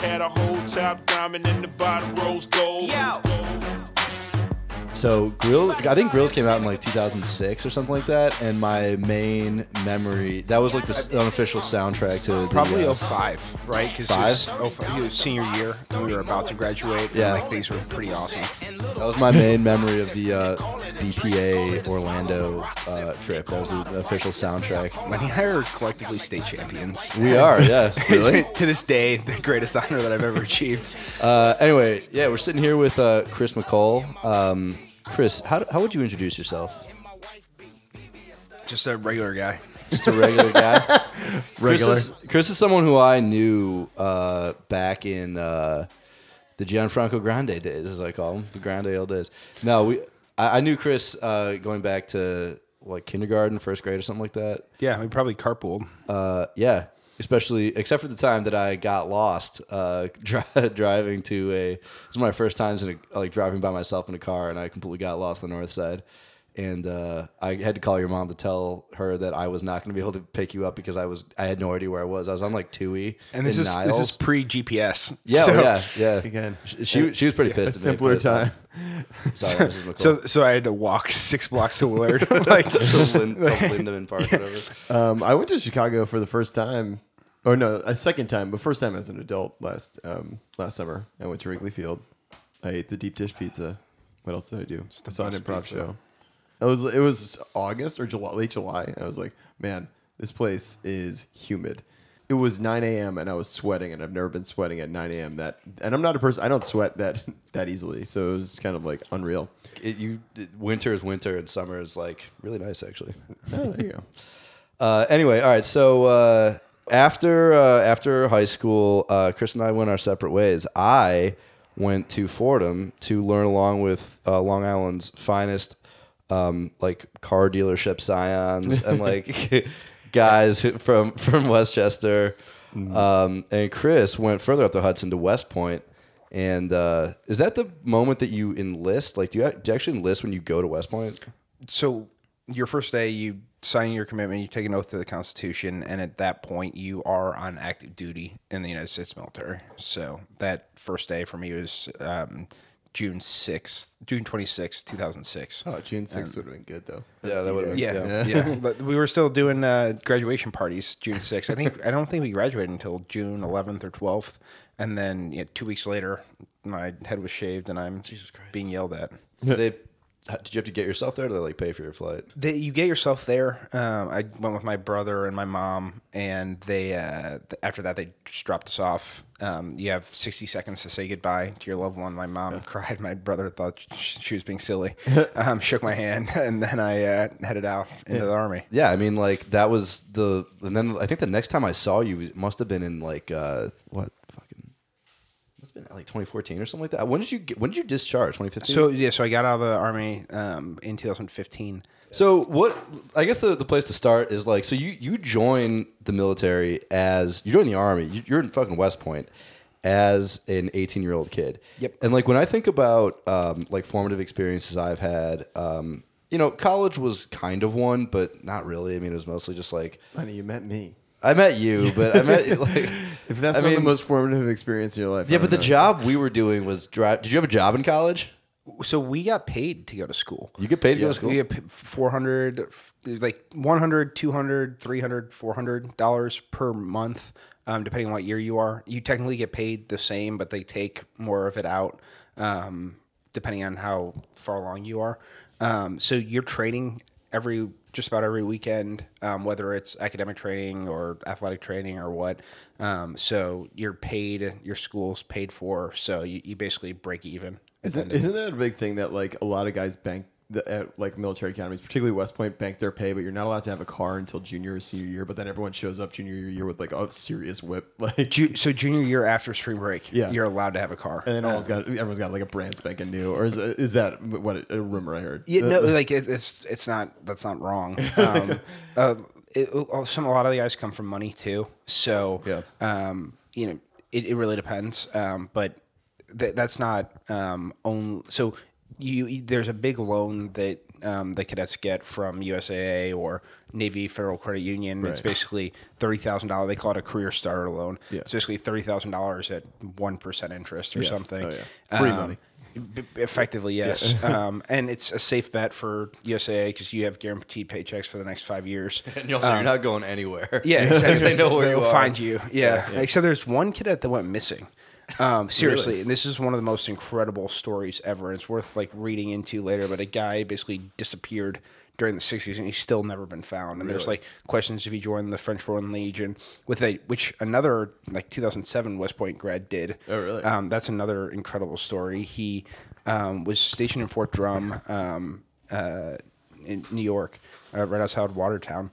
Had a whole top diamond in the bottom rose gold. So Grill, I think Grills came out in like 2006 or something like that, and my main memory that was like the unofficial soundtrack to the, Probably uh, 05, right? Because Five? it was, 05 it was senior year, and we were about to graduate. and, Yeah. like things were pretty awesome. That was my main memory of the uh, BPA Orlando uh, trip. That was the, the official soundtrack. Lenny and I are collectively state champions. We are, yeah. Really? to this day, the greatest honor that I've ever achieved. Uh, anyway, yeah, we're sitting here with uh, Chris McCall. Um, Chris, how, how would you introduce yourself? Just a regular guy. Just a regular guy. Regular. Chris is, Chris is someone who I knew uh, back in uh, the Gianfranco Grande days, as I call them, the Grande old days. No, we. I, I knew Chris uh, going back to like kindergarten, first grade, or something like that. Yeah, we probably carpooled. Uh, yeah, especially except for the time that I got lost uh, dri- driving to a. It was my first times in a, like driving by myself in a car, and I completely got lost on the north side. And uh, I had to call your mom to tell her that I was not going to be able to pick you up because I was I had no idea where I was. I was on like Touhy And this in is Niles. this is pre GPS. yeah, oh, yeah, yeah. Again, She, she she was pretty a pissed. at me, simpler but, uh, time. Sorry. McCall. So so I had to walk six blocks to Willard. like to to Lindemann Park, whatever. Um, I went to Chicago for the first time, or no, a second time, but first time as an adult last um, last summer. I went to Wrigley Field. I ate the deep dish pizza. What else did I do? I saw an improv pizza. show. It was it was August or July, late July. I was like, man, this place is humid. It was 9 a.m. and I was sweating, and I've never been sweating at 9 a.m. That and I'm not a person. I don't sweat that that easily, so it was kind of like unreal. It, you it- winter is winter and summer is like really nice actually. Oh, there you go. Uh, anyway, all right. So uh, after uh, after high school, uh, Chris and I went our separate ways. I went to Fordham to learn along with uh, Long Island's finest, um, like car dealership scions and like guys who- from from Westchester. Um, and Chris went further up the Hudson to West Point. And uh, is that the moment that you enlist? Like, do you, do you actually enlist when you go to West Point? so your first day you sign your commitment you take an oath to the constitution and at that point you are on active duty in the united states military so that first day for me was um, june 6th june 26th 2006 Oh, June 6th would have been good though. Yeah, that would've been- good. yeah, yeah, But we were still doing uh, graduation parties June 6th. I think I don't think we graduated until June 11th or 12th, and then yeah, two weeks later, my head was shaved and I'm Jesus Christ. being yelled at. Did they, did you have to get yourself there? Or did they like pay for your flight? They, you get yourself there. Um, I went with my brother and my mom, and they uh, after that they just dropped us off. Um, you have 60 seconds to say goodbye to your loved one. My mom cried. My brother thought she was being silly. um, shook my hand, and then I uh, headed out into the army. Yeah, I mean, like that was the, and then I think the next time I saw you must have been in like uh what fucking must have been like 2014 or something like that. When did you get, when did you discharge? 2015. So yeah, so I got out of the army um, in 2015. So what? I guess the, the place to start is like so you you join the military as you join the army. You, you're in fucking West Point as an 18 year old kid. Yep. And like when I think about um, like formative experiences I've had, um, you know, college was kind of one, but not really. I mean, it was mostly just like Honey, you met me. I met you, but I met like If that's I not the most formative experience in your life, yeah. I But the job we were doing was drive. Did you have a job in college? So we got paid to go to school. You get paid to go to school. We get 400 like 100, 200, 300, 400 dollars per month um, depending on what year you are. You technically get paid the same, but they take more of it out um, depending on how far along you are. Um, so you're training every just about every weekend, um, whether it's academic training or athletic training or what. Um, so you're paid, your school's paid for, so you, you basically break even. Isn't, isn't that a big thing that like a lot of guys bank the, at like military academies, particularly West Point, bank their pay, but you're not allowed to have a car until junior or senior year. But then everyone shows up junior year with like a serious whip, like Ju- so junior year after spring break, Yeah. you're allowed to have a car. and then almost got everyone's got like a brand spanking new, or is is that what a rumor I heard? Yeah, no, like it, it's it's not that's not wrong. Um, uh, it, uh, some a lot of the guys come from money too, so Yeah. um, you know it, it really depends. Um, but th- that's not um, own. So you, there's a big loan that um, the cadets get from USAA or Navy Federal Credit Union. It's basically thirty thousand dollars. They call it a career starter loan. Yeah. It's basically thirty thousand dollars at one percent interest or Yeah. something. Oh, yeah. Free Um, money. B- effectively, yes. um, and it's a safe bet for USAA because you have guaranteed paychecks for the next five years. And also, you're not going anywhere. Yeah, exactly. they know where They'll you are. find you. Yeah. Like, so there's one cadet that went missing. Um, seriously, and this is one of the most incredible stories ever. And it's worth like reading into later. But a guy basically disappeared during the 60s, and he's still never been found. And there's like questions if he joined the French Foreign Legion, with a which another like 2007 West Point grad did. Oh, really? Um, that's another incredible story. He um, was stationed in Fort Drum, um, uh, in New York, uh, right outside Watertown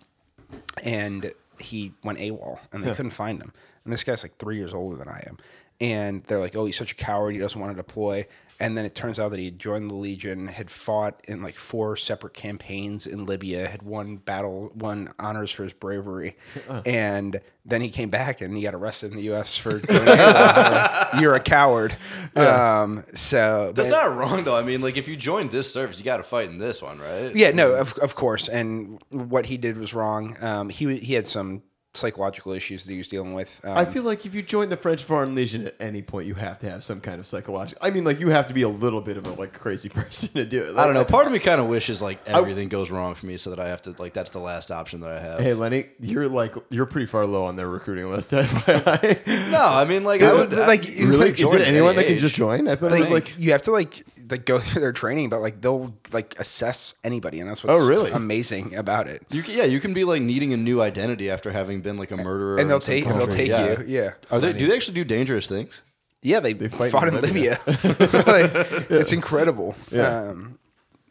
and he went AWOL and they couldn't find him. And this guy's like three years older than I am. And they're like, oh, he's such a coward. He doesn't want to deploy. And then it turns out that he had joined the Legion, had fought in like four separate campaigns in Libya, had won battle, won honors for his bravery. And then he came back and he got arrested in the U.S. for. You're a coward. Um, so That's but- not wrong though. I mean, like if you joined this service, you got to fight in this one, right? Yeah, no, of, of course. And what he did was wrong. Um, he he had some psychological issues that he was dealing with. Um, I feel like if you join the French Foreign Legion at any point, you have to have some kind of psychological. I mean, like you have to be a little bit of a like crazy person to do it. I don't know. Part of me kind of wishes like everything goes wrong for me, so that I have to like that's the last option that I have. Hey Lenny, you're like you're pretty far low on their recruiting list. FYI. no, I mean like I would Like, I- really? Is join it at anyone any that can just join? I thought it was like, like you have to like like go through their training, but like they'll like assess anybody, and that's what's Oh, really? amazing about it. You can, yeah, you can be like needing a new identity after having been like a murderer, And they'll take- they'll take you, yeah. Are they? Do they actually do dangerous things? Yeah, they, fight fought in in Libya. Like, It's incredible. Um,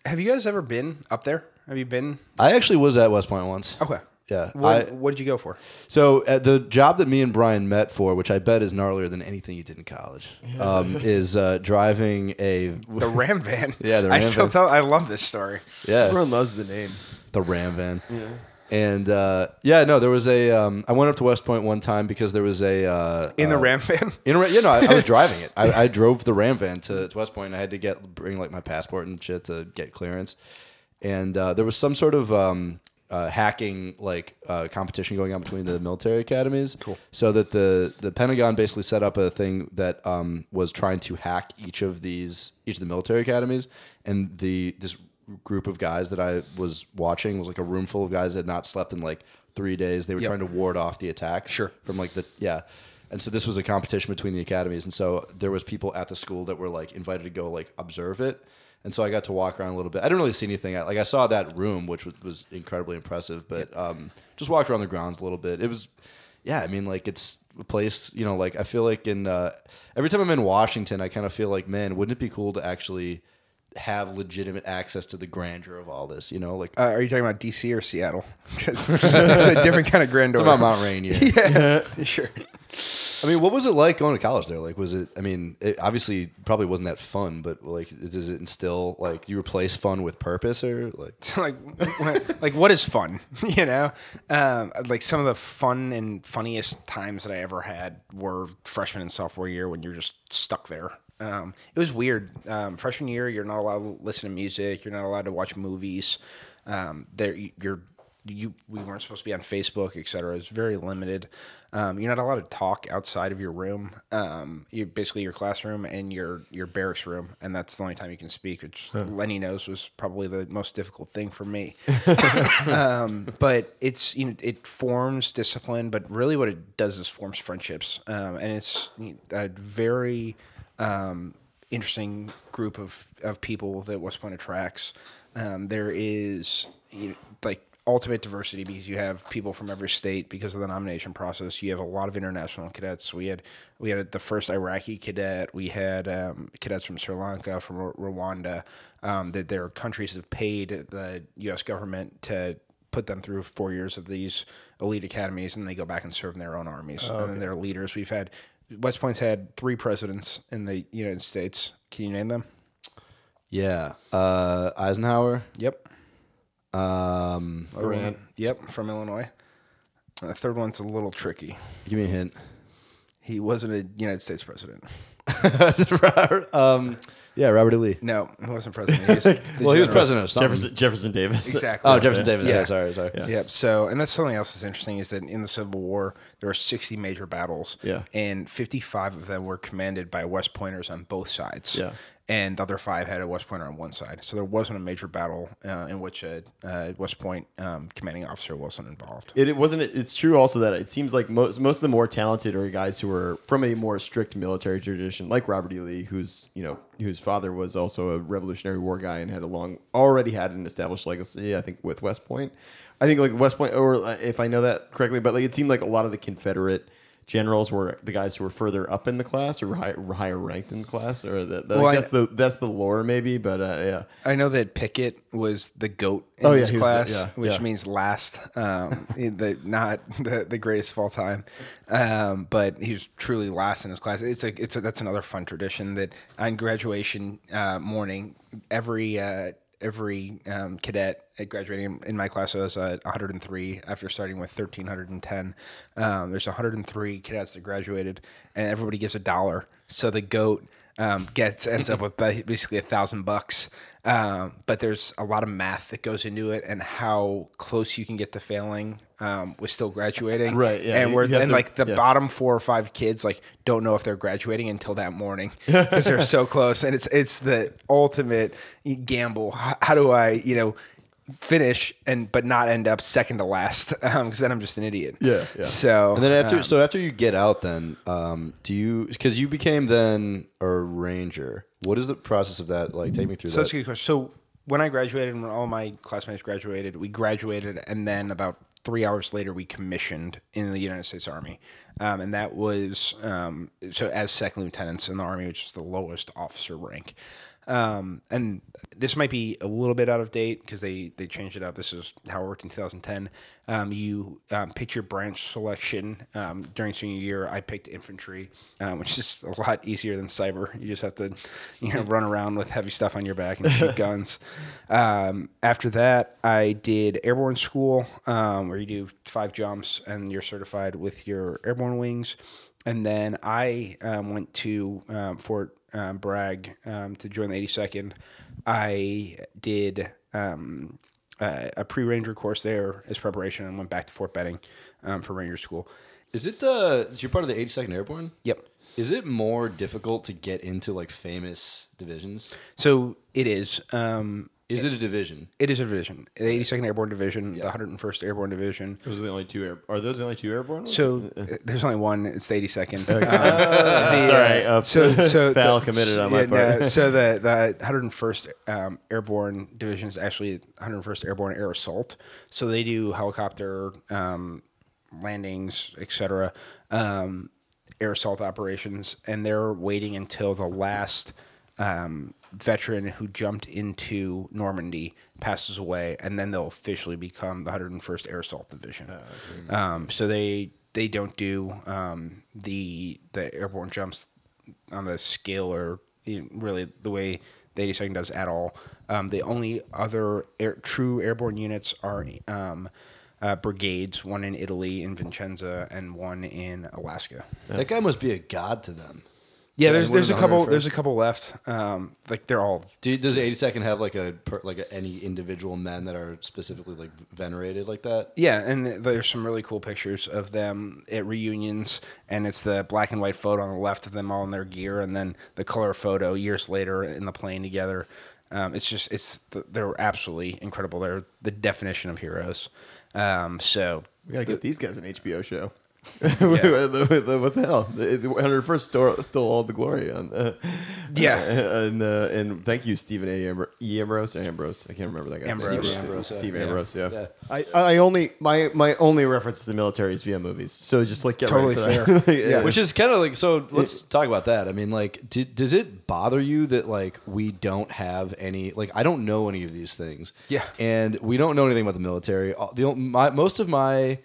have you guys ever been up there? Have you been? I actually was at West Point once. Okay. Yeah, What, I- what did you go for? So uh, the job that me and Brian met for, which I bet is gnarlier than anything you did in college, um, is uh, driving a The Ram van. Yeah, the I still van. tell. I love this story. yeah everyone loves the name. the Ram van. Yeah. And uh, yeah, no, there was a. Um, I went up to West Point one time because there was a uh, In the uh, Ram van. In a, ra- you know, I, I was driving it. I, I drove the Ram van to, to West Point. And I had to get bring like my passport and shit to get clearance. And uh, there was some sort of um, uh, hacking like uh, competition going on between the military academies. Cool. So that the the Pentagon basically set up a thing that um, was trying to hack each of these each of the military academies, and the this group of guys that I was watching was like a room full of guys that had not slept in like three days. They were Yep. trying to ward off the attacks Sure. from like the yeah and so this was a competition between the academies and so there was people at the school that were like invited to go like observe it and so i got to walk around a little bit. I didn't really see anything. I, like i saw that room which was, was incredibly impressive but um, just walked around the grounds a little bit. It was yeah i mean like it's a place you know like i feel like in uh, every time i'm in washington i kind of feel like man wouldn't it be cool to actually have legitimate access to the grandeur of all this you know like Uh, are you talking about DC or Seattle? Because it's a different kind of grandeur. It's about Mount Rainier. yeah, sure. I mean, what was it like going to college there? Like, was it? I mean, it obviously probably wasn't that fun, but like, does it instill like you replace fun with purpose or like? like, what- like what is fun? You know, um, like some of the fun and funniest times that I ever had were freshman and sophomore year when you're just stuck there. Um, it was weird. Um, freshman year, you're not allowed to listen to music. You're not allowed to watch movies. Um, there, you're you we weren't supposed to be on Facebook, etc. cetera. It's very limited. Um, you're not allowed to talk outside of your room. Um, you basically your classroom and your your barracks room, and that's the only time you can speak. Which Lenny knows was probably the most difficult thing for me. um, but it's you know it forms discipline, but really what it does is forms friendships, um, and it's a very um, interesting group of, of people that West Point attracts. Um, there is you know, like ultimate diversity because you have people from every state because of the nomination process. You have a lot of international cadets. We had we had the first Iraqi cadet. We had um, cadets from Sri Lanka, from Ru- Rwanda. Um, that their countries have paid the U.S. government to put them through four years of these elite academies, and they go back and serve in their own armies. And then they're leaders. We've had West Point's had three presidents in the United States. Can you name them? Yeah, uh, Eisenhower. Yep. Um, Grant. Yep, from Illinois. The third one's a little tricky. give me a hint. He wasn't a United States president. um, Yeah, Robert E. Lee. No, he wasn't president. He was the Well, he was general. president of something. Jefferson, Jefferson Davis. Exactly. Oh, Jefferson Davis. Yeah. Yeah. sorry, sorry. Yeah. Yep. So, and that's something else that's interesting is that in the Civil War there were 60 major battles. Yeah. And 55 of them were commanded by West Pointers on both sides. Yeah. And the other five had a West Pointer on one side. So there wasn't a major battle uh, in which a uh, West Point um, commanding officer wasn't involved. It, it wasn't. It's true also that it seems like most most of the more talented are guys who were from a more strict military tradition, like Robert E. Lee, who's you know whose father was also a Revolutionary War guy and had a long already had an established legacy. I think with West Point, I think like West Point, or uh, if I know that correctly, but like it seemed like a lot of the Confederate generals were the guys who were further up in the class or high, higher ranked in the class, or the, the- Well, I- that's the that's the lore maybe, but uh, yeah. I know that Pickett was the goat in Oh, yeah, his was the- class, yeah, which yeah. means last, um, the not the, the greatest of all time, um, but he was truly last in his class. It's a it's a, that's another fun tradition that on graduation uh, morning, every uh, every um, cadet at graduating in my class was uh, 103 after starting with 1310 um, there's 103 cadets that graduated and everybody gives a dollar. So the goat um, gets ends up with basically a thousand bucks. Um, but there's a lot of math that goes into it and how close you can get to failing um, with still graduating. Right, yeah, And we're and to- like the yeah. bottom four or five kids like don't know if they're graduating until that morning because they're so close. And it's it's the ultimate gamble. How, how do I you know finish and but not end up second to last because then I'm just an idiot. Yeah, yeah. So And then after, um, so after you get out, then um, do you because you became then a ranger? What is the process of that? Like, take me through So that's that. a good question. So when I graduated, and when all my classmates graduated, we graduated, and then about three hours later, we commissioned in the United States Army, um, and that was um, so as second lieutenants in the Army, which is the lowest officer rank. Um, and this might be a little bit out of date because they, they changed it up. This is how it worked in 2010. Um, you um, picked your branch selection um, during senior year. I picked infantry, um, which is a lot easier than cyber. You just have to, you know, run around with heavy stuff on your back and shoot guns. Um, after that, I did airborne school, um, where you do five jumps and you're certified with your airborne wings. And then I um, went to um, Fort um, Bragg um, to join the 82nd. I did um, uh, a pre ranger course there as preparation and went back to Fort Benning um, for ranger school. Is it? Uh, is you're part of the 82nd Airborne? Yep. Is it more difficult to get into like famous divisions? So it is. Um, Is it a division? it is a division. The 82nd Airborne Division, the 101st Airborne Division. Those are the only two air. Are those the only two airborne? ones? So uh, there's only one. It's the 82nd. Um, sorry. Uh, so so foul the- committed on my yeah, part. no, so the the 101st um, Airborne Division is actually 101st Airborne Air Assault. So they do helicopter um, landings, etc. Um, air assault operations, and they're waiting until the last um, veteran who jumped into Normandy passes away, and then they'll officially become the 101st Air Assault Division. Um, so they they don't do um, the the airborne jumps on the scale or you know, really the way the 82nd does at all. Um, the only other air, true airborne units are um, uh, brigades, one in Italy in Vincenza and one in Alaska. That guy must be a god to them. Yeah, So there's there's a the couple there's a couple left. Um, like they're all Do, does the 82nd have like a per, like a, any individual men that are specifically like venerated like that? Yeah, and th- there's some really cool pictures of them at reunions, and it's the black and white photo on the left of them all in their gear, and then the color photo years later in the plane together. Um, it's just it's th- they're absolutely incredible. They're the definition of heroes. Um, so we gotta get these guys an HBO show. what the hell? The, the 101st stole, stole all the glory on. Uh, Yeah. uh, and uh, and thank you, Stephen A. Ambro- E. Ambrose or Ambrose. I can't remember that guy. Ambrose. Steve Ambrose, yeah. Steve Yeah. Ambrose. Yeah. Yeah. I, I only my my only reference to the military is via movies. So just like get Totally ready for that. fair. yeah. Yeah. Which is kind of like so. Let's talk about that. I mean, like, do, does it bother you that like we don't have any? Like, I don't know any of these things. Yeah. and we don't know anything about the military. All- The my, most of my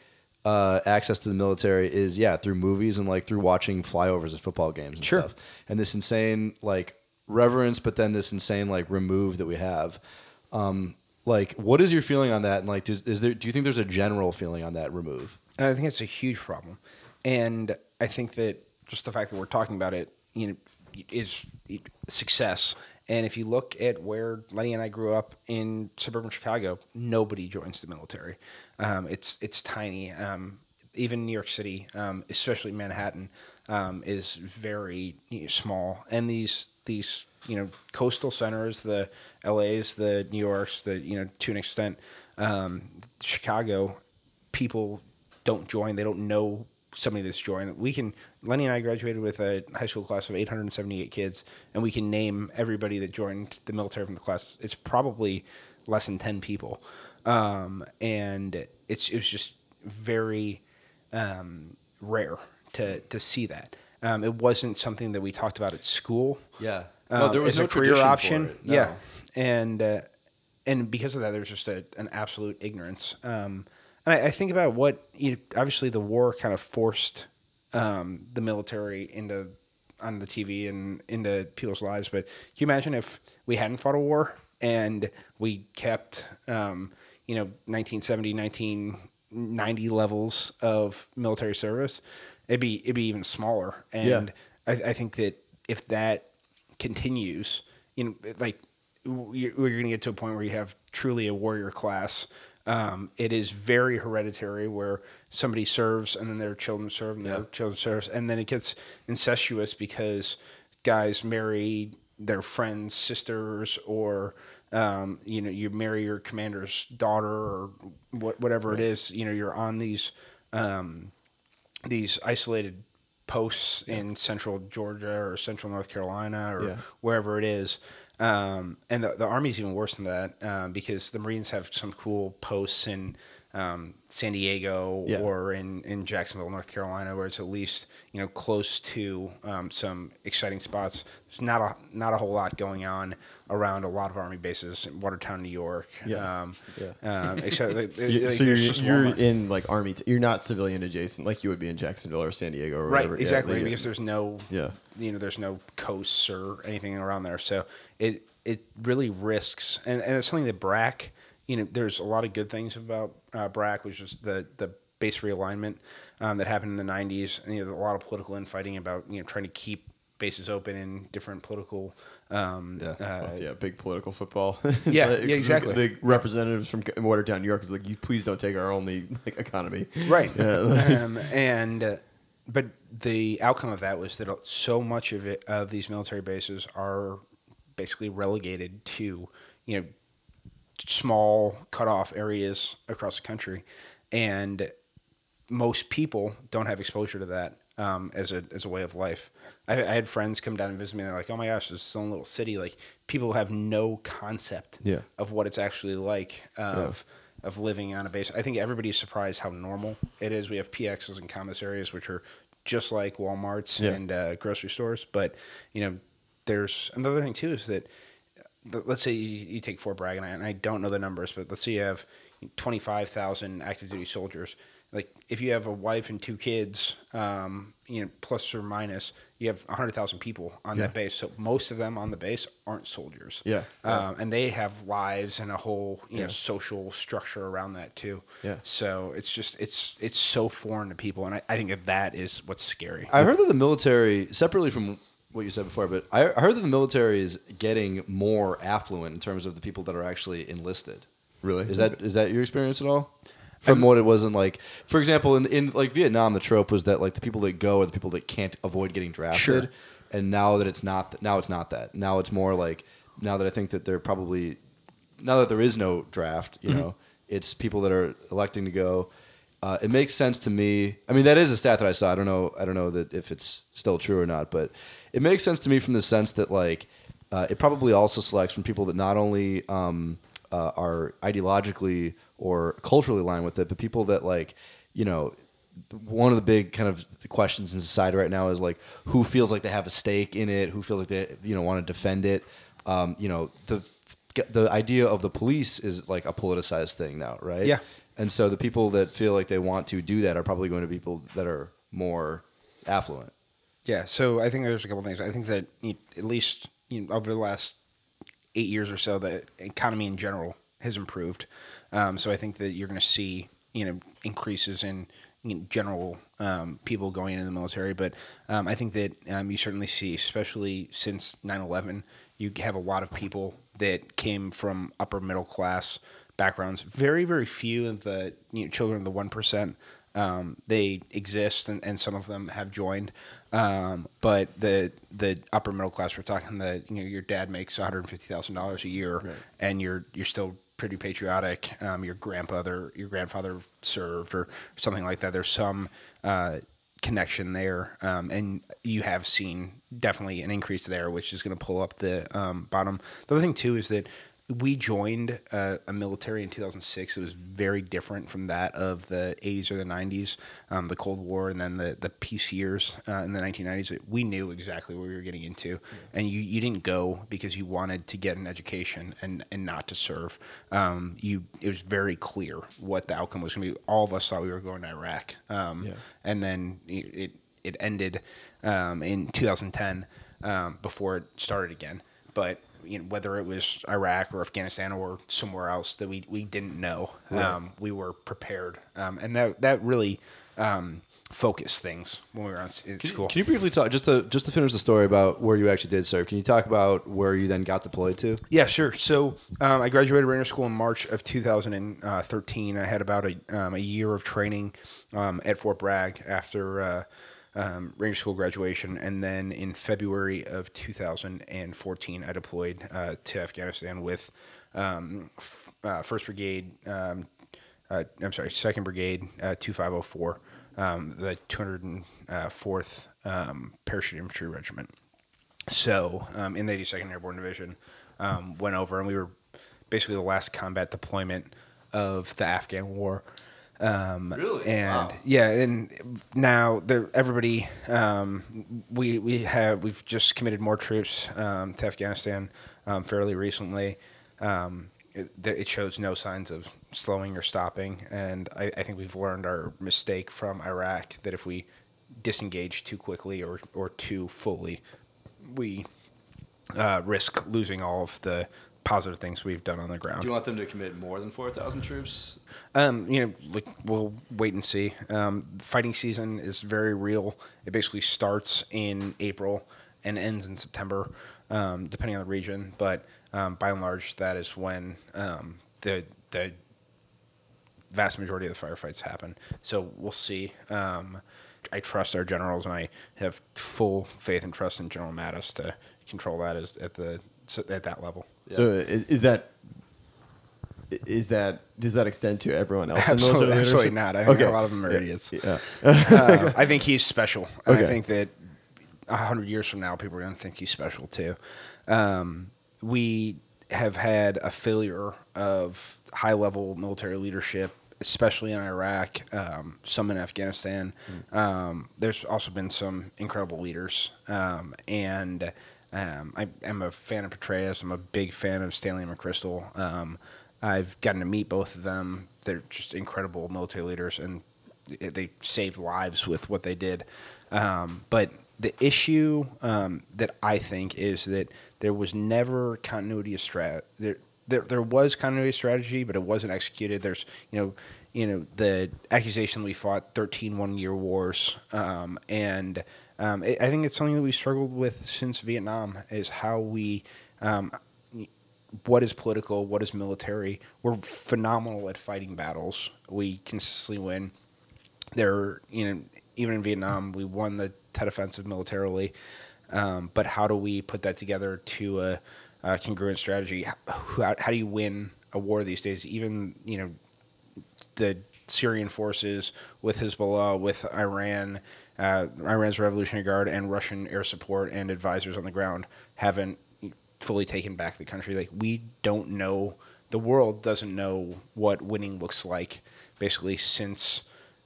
uh, access to the military is yeah through movies and like through watching flyovers at football games and Sure. stuff. And this insane like reverence, but then this insane like remove that we have. Um, like, what is your feeling on that? And like, does, is there? Do you think there's a general feeling on that remove? I think it's a huge problem, and I think that just the fact that we're talking about it, you know, is success. And if you look at where Lenny and I grew up in suburban Chicago, nobody joins the military. Um, it's it's tiny. Um, even New York City, um, especially Manhattan, um, is very you know, small. And these these you know coastal centers, the LA's, the New Yorks, the you know to an extent, um, Chicago, people don't join. They don't know somebody that's joined. We can. Lenny and I graduated with a high school class of 878 kids, and we can name everybody that joined the military from the class. It's probably less than 10 people, um, and it's it was just very um, rare to to see that. Um, it wasn't something that we talked about at school. Yeah. um, No, there was as no a career option. no. Yeah, and uh, and because of that, there's just a, an absolute ignorance. Um, and I, I think about what you know, obviously the war kind of forced um, the military into on the TV and into people's lives. But can you imagine if we hadn't fought a war and we kept, um, you know, 1970, 1990 levels of military service? It'd be it'd be even smaller. And Yeah. I, I think that if that continues, you know, like you're, you're going to get to a point where you have truly a warrior class. Um, it is very hereditary where somebody serves and then their children serve and their children serve. And then it gets incestuous because guys marry their friends' sisters or, um, you know, you marry your commander's daughter or what, whatever it is, you know, you're on these, um, these isolated posts in central Georgia or central North Carolina or Yeah. wherever it is. Um, and the, the Army's even worse than that um, because the Marines have some cool posts in um, San Diego Yeah. or in, in Jacksonville, North Carolina, where it's at least you know close to um, some exciting spots. There's not a not a whole lot going on around a lot of Army bases in Watertown, New York. Yeah. Um, Yeah. Um, except like, You- like, so you're you're in like army. T- you're not civilian adjacent like you would be in Jacksonville or San Diego or right whatever. Exactly like, because there's no Yeah. you know there's no coasts or anything around there so it it really risks and, and it's something that BRAC. you know there's a lot of good things about uh, BRAC which is the the base realignment um, that happened in the 90s and you know a lot of political infighting about you know trying to keep bases open in different political um, Yeah. uh, yeah, big political football. Yeah, like- yeah, exactly. The representatives from Watertown, New York, is like, you please don't take our only like, economy. right Yeah. um, and uh, but the outcome of that was that so much of it of these military bases are basically relegated to you know small cut off areas across the country and most people don't have exposure to that um, as a as a way of life. I, I had friends come down and visit me. and They're like, "Oh my gosh, this is own little city." Like people have no concept Yeah. of what it's actually like of of living on a base. I think everybody's surprised how normal it is. We have PXs and commissaries, which are just like WalMarts Yeah. and uh, grocery stores. But you know, there's another thing too is that let's say you, you take Fort Bragg, and I, and I don't know the numbers, but let's say you have 25,000 active duty soldiers. Like, if you have a wife and two kids, um, you know, plus or minus, you have 100,000 people on Yeah. that base. So most of them on the base aren't soldiers. Yeah. Um, and they have lives and a whole, you Yeah. know, social structure around that too. Yeah. So it's just, it's, it's so foreign to people. And I, I think that that is what's scary. I heard that the military, separately from what you said before, but I I heard that the military is getting more affluent in terms of the people that are actually enlisted. Really? Is that is that your experience at all? From what it wasn't like, for example, in in like Vietnam, the trope was that like the people that go are the people that can't avoid getting drafted, Sure. and now that it's not now it's not that. Now it's more like now that I think that they're probably now that there is no draft, you know, it's people that are electing to go. Uh, it makes sense to me. I mean, that is a stat that I saw. I don't know. I don't know that if it's still true or not, but it makes sense to me from the sense that like uh, it probably also selects from people that not only um, uh, are ideologically or culturally aligned with it, but people that like you know one of the big kind of questions in society right now is like who feels like they have a stake in it, who feels like they you know want to defend it. Um, you know the the idea of the police is like a politicized thing now, right? Yeah. And so the people that feel like they want to do that are probably going to be people that are more affluent. Yeah, so I think there's a couple things. I think that you, at least you know, over the last eight years or so, the economy in general has improved. Um, so I think that you're going to see you know increases in, in general um, people going into the military. But um, I think that um, you certainly see, especially since 9/11, You have a lot of people that came from upper middle class backgrounds. Very, very few of the you know, children of the one percent. Um, they exist, and, and some of them have joined. Um, but the the upper middle class, we're talking the you know your dad makes one hundred fifty thousand dollars a year, and you're you're still pretty patriotic. Um, your grandfather your grandfather served or something like that. There's some uh, connection there, um, and you have seen definitely an increase there, which is going to pull up the um, bottom. The other thing too is that we joined uh, a military in 2006. It was very different from that of the 80s or the 90s, um, the Cold War, and then the, the peace years uh, in the 1990s. We knew exactly what we were getting into, and you, you didn't go because you wanted to get an education and, and not to serve. Um, you it was very clear what the outcome was going to be. All of us thought we were going to Iraq, um, and then it it, it ended um, in 2010 um, before it started again. But you know, whether it was Iraq or Afghanistan or somewhere else that we, we didn't know, um, we were prepared, um, and that that really um, focused things when we were on in Can, school. can you briefly talk just to just to finish the story about where you actually did serve? Can you talk about where you then got deployed to? Yeah, sure. So um, I graduated Ranger School in March of 2013. I had about a, um, a year of training um, at Fort Bragg after uh, um, Ranger School graduation, and then in February of 2014, I deployed uh, to Afghanistan with um, f- uh, First Brigade. Um, uh, I'm sorry, Second Brigade, uh, 2504, um, the 204th um, Parachute Infantry Regiment. So, um, in the 82nd Airborne Division, went over and we were basically the last combat deployment of the Afghan War. Um, Really? And Wow. yeah, and now everybody, um, we we have we've just committed more troops um, to Afghanistan um, fairly recently. Um, it, it shows no signs of slowing or stopping, and I, I think we've learned our mistake from Iraq that if we disengage too quickly or or too fully, we uh, risk losing all of the positive things we've done on the ground. Do you want them to commit more than four thousand troops? Um, you know, like we'll wait and see. Um, fighting season is very real. It basically starts in April and ends in September, um, depending on the region. But um, by and large, that is when um, the the vast majority of the firefights happen. So we'll see. Um, I trust our generals, and I have full faith and trust in General Mattis to control that as at the at that level. So is that is that does that extend to everyone else? Absolutely, absolutely not. I think Okay. a lot of them are Yeah, idiots. Yeah. Uh, I think he's special. Okay. I think that a hundred years from now, people are going to think he's special too. Um, we have had a failure of high level military leadership, especially in Iraq, um, some in Afghanistan. Um, there's also been some incredible leaders, um, and um, I am a fan of Petraeus. I'm a big fan of Stanley McChrystal. I've gotten to meet both of them. They're just incredible military leaders, and they saved lives with what they did. Um, but the issue um, that I think is that there was never continuity of strat. There, there, there was continuity of strategy, but it wasn't executed. There's, you know, you know, the accusation we fought 13 one-year wars, um, and um, I I think it's something that we struggled with since Vietnam is how we. Um, what is political, what is military. We're phenomenal at fighting battles. We consistently win. There, you know, even in Vietnam, we won the Tet Offensive militarily. Um, but how do we put that together to a, a congruent strategy? How, how do you win a war these days? Even you know, the Syrian forces with Hezbollah, with Iran, uh, Iran's Revolutionary Guard, and Russian air support and advisors on the ground haven't fully taken back the country. Like we don't know, the world doesn't know what winning looks like. Basically, since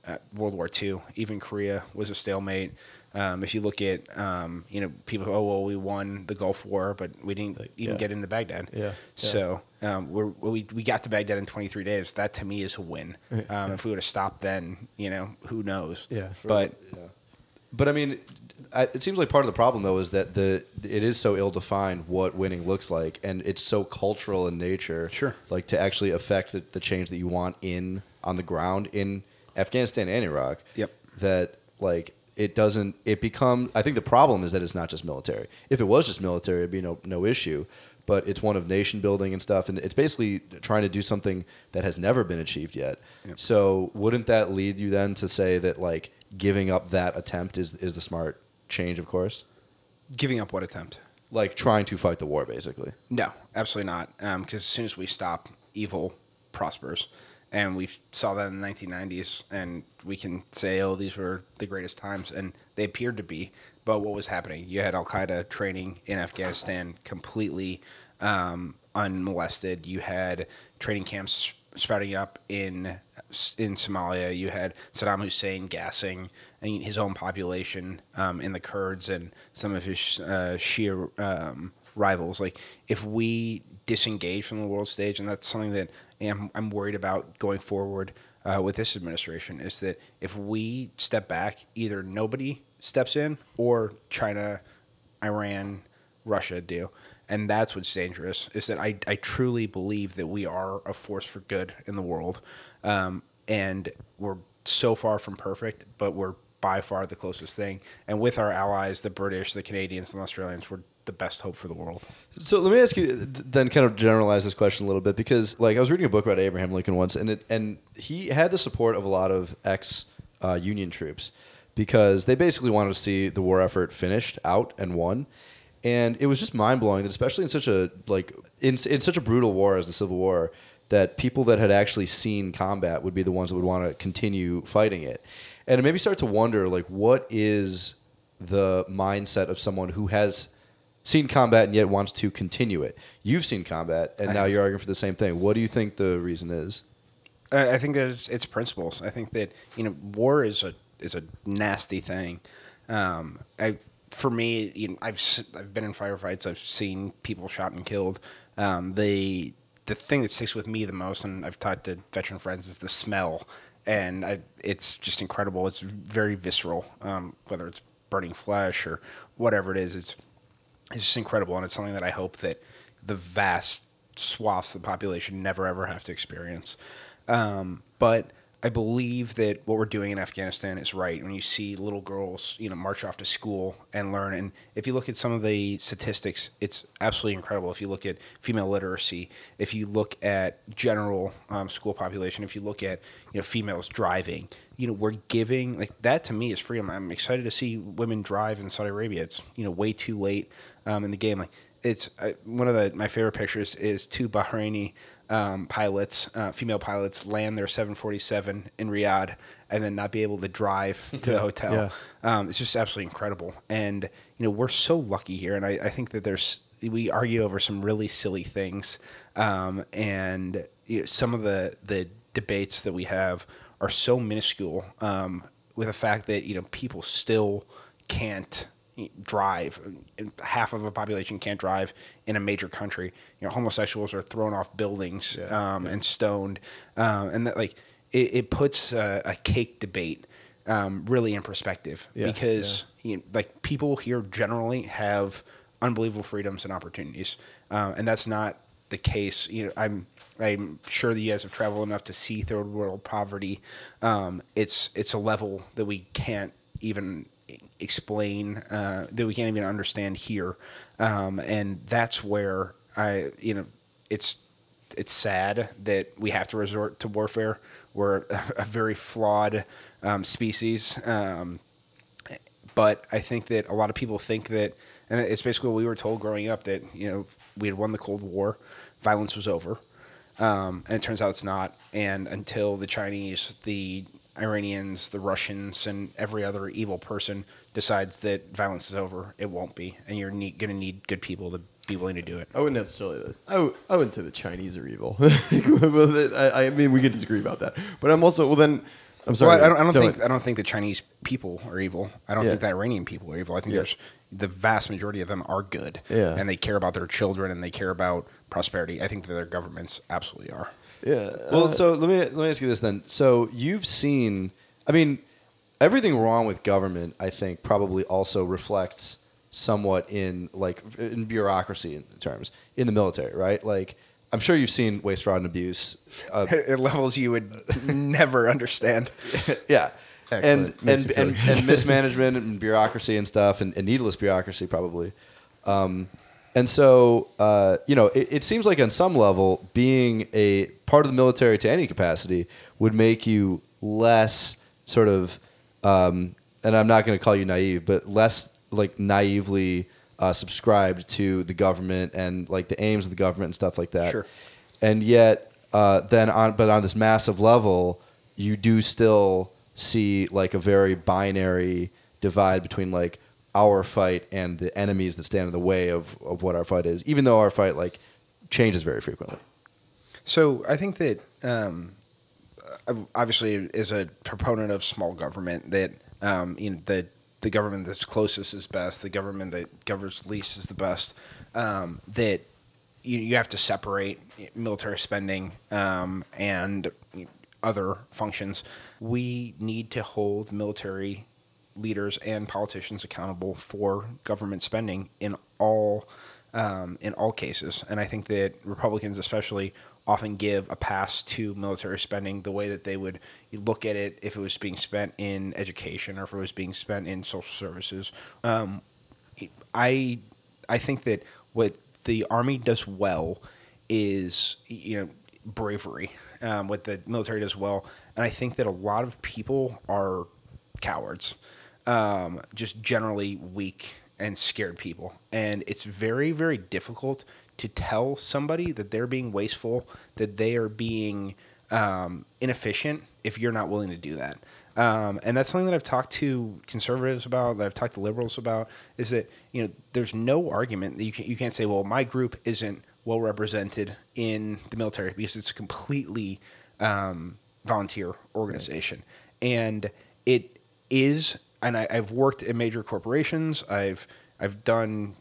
uh, World War II, even Korea was a stalemate. Um, if you look at, um, you know, people, oh well, we won the Gulf War, but we didn't even yeah. get into Baghdad. Yeah, yeah. So um, we're, we we got to Baghdad in 23 days. That to me is a win. Um, If we would have stopped then, you know, who knows? Yeah. But But I mean, I, it seems like part of the problem though is that the it is so ill defined what winning looks like, and it's so cultural in nature. Sure. Like to actually affect the, the change that you want in on the ground in Afghanistan and Iraq. Yep. That like it doesn't. It become. I think the problem is that it's not just military. If it was just military, it'd be no no issue. But it's one of nation building and stuff, and it's basically trying to do something that has never been achieved yet. So wouldn't that lead you then to say that like giving up that attempt is is the smart change of course? Giving up what attempt? Like trying to fight the war, basically. No, absolutely not. Because as soon as we stop, evil prospers, and we saw that in the 1990s. And we can say, "Oh, these were the greatest times," and they appeared to be. But what was happening? You had Al Qaeda training in Afghanistan completely um, unmolested. You had training camps sprouting up in in Somalia. You had Saddam Hussein gassing his own population um, in the Kurds and some of his uh, Shia um, rivals. Like if we disengage from the world stage, and that's something that I'm, I'm worried about going forward uh, with this administration, is that if we step back, either nobody steps in or China, Iran, Russia do. And that's what's dangerous is that I, I truly believe that we are a force for good in the world. Um, and we're so far from perfect, but we're by far the closest thing. And with our allies, the British, the Canadians, and the Australians, we're the best hope for the world. So let me ask you then kind of generalize this question a little bit because like I was reading a book about Abraham Lincoln once and it and he had the support of a lot of ex uh, Union troops because they basically wanted to see the war effort finished out and won. And it was just mind blowing that especially in such a like in in such a brutal war as the Civil War that people that had actually seen combat would be the ones that would want to continue fighting it. And it made me start to wonder like what is the mindset of someone who has seen combat and yet wants to continue it. You've seen combat, and I now have. you're arguing for the same thing. What do you think the reason is? I think that it's, it's principles. I think that you know war is a is a nasty thing. Um, I for me, you know, I've I've been in firefights. I've seen people shot and killed. Um, the the thing that sticks with me the most, and I've talked to veteran friends, is the smell, and I, it's just incredible. It's very visceral. Um, whether it's burning flesh or whatever it is, it's it's just incredible, and it's something that I hope that the vast swaths of the population never ever have to experience. Um, but I believe that what we're doing in Afghanistan is right. When you see little girls, you know, march off to school and learn, and if you look at some of the statistics, it's absolutely incredible. If you look at female literacy, if you look at general um, school population, if you look at you know females driving, you know, we're giving like that to me is freedom. I'm excited to see women drive in Saudi Arabia. It's you know way too late um, in the game. Like it's one of the my favorite pictures is two Bahraini um, pilots, uh, female pilots, land their 747 in Riyadh and then not be able to drive to the hotel. Yeah. Um, it's just absolutely incredible. And you know we're so lucky here, and I, I think that there's we argue over some really silly things, um, and you know, some of the the debates that we have are so minuscule. Um, with the fact that you know people still can't drive and half of a population can't drive in a major country. You know homosexuals are thrown off buildings um, and stoned. Um, and that like it, it puts a, a cake debate um, really in perspective Yeah, because you know, like people here generally have unbelievable freedoms and opportunities. Um, and that's not the case. You know i'm i'm sure that you guys have traveled enough to see third world poverty. Um, it's it's a level that we can't even explain uh, that we can't even understand here. Um, and that's where i you know it's it's sad that we have to resort to warfare. We're a, a very flawed um, species. Um, but I think that a lot of people think that, and it's basically what we were told growing up that you know we had won the Cold War, violence was over, um, and it turns out it's not. And until the Chinese, the Iranians, the Russians, and every other evil person decides that violence is over, it won't be, and you're ne- going to need good people to be willing to do it. I wouldn't necessarily. I, w- I wouldn't say the Chinese are evil. I, I mean, we could disagree about that. But I'm also well. Then I'm sorry. Well, I, don't, I don't So- think I don't think the Chinese people are evil. I don't Yeah. think the Iranian people are evil. I think Yeah. there's the vast majority of them are good. Yeah. And they care about their children and they care about prosperity. I think that their governments absolutely are. Yeah. Well, uh, so let me let me ask you this then. So you've seen, I mean, everything wrong with government. I think probably also reflects somewhat in like in bureaucracy in terms in the military, right? Like I'm sure you've seen waste, fraud, and abuse. Uh, At levels you would never understand. yeah. and Excellent. Makes and and, and mismanagement and bureaucracy and stuff and, and needless bureaucracy probably um, and so uh, you know it, it seems like on some level being a part of the military to any capacity would make you less sort of um, and i'm not going to call you naive but less like naively uh, subscribed to the government and like the aims of the government and stuff like that Sure. and yet uh, then on but on this massive level you do still see like a very binary divide between like our fight and the enemies that stand in the way of, of what our fight is even though our fight like changes very frequently So I think that um, uh, obviously, as a proponent of small government, that um, you know the the government that's closest is best. The government that governs least is the best. Um, that you, you have to separate military spending um, and other functions. We need to hold military leaders and politicians accountable for government spending in all um, in all cases. And I think that Republicans, especially, often give a pass to military spending the way that they would look at it if it was being spent in education or if it was being spent in social services. Um, I I think that what the army does well is you know bravery. Um, what the military does well, and I think that a lot of people are cowards, um, just generally weak and scared people, and it's very very difficult to tell somebody that they're being wasteful, that they are being um, inefficient if you're not willing to do that. Um, and that's something that I've talked to conservatives about, that I've talked to liberals about, is that you know there's no argument that you can, you can't say, well, my group isn't well represented in the military because it's a completely um, volunteer organization, and it is. And I, I've worked in major corporations. I've I've done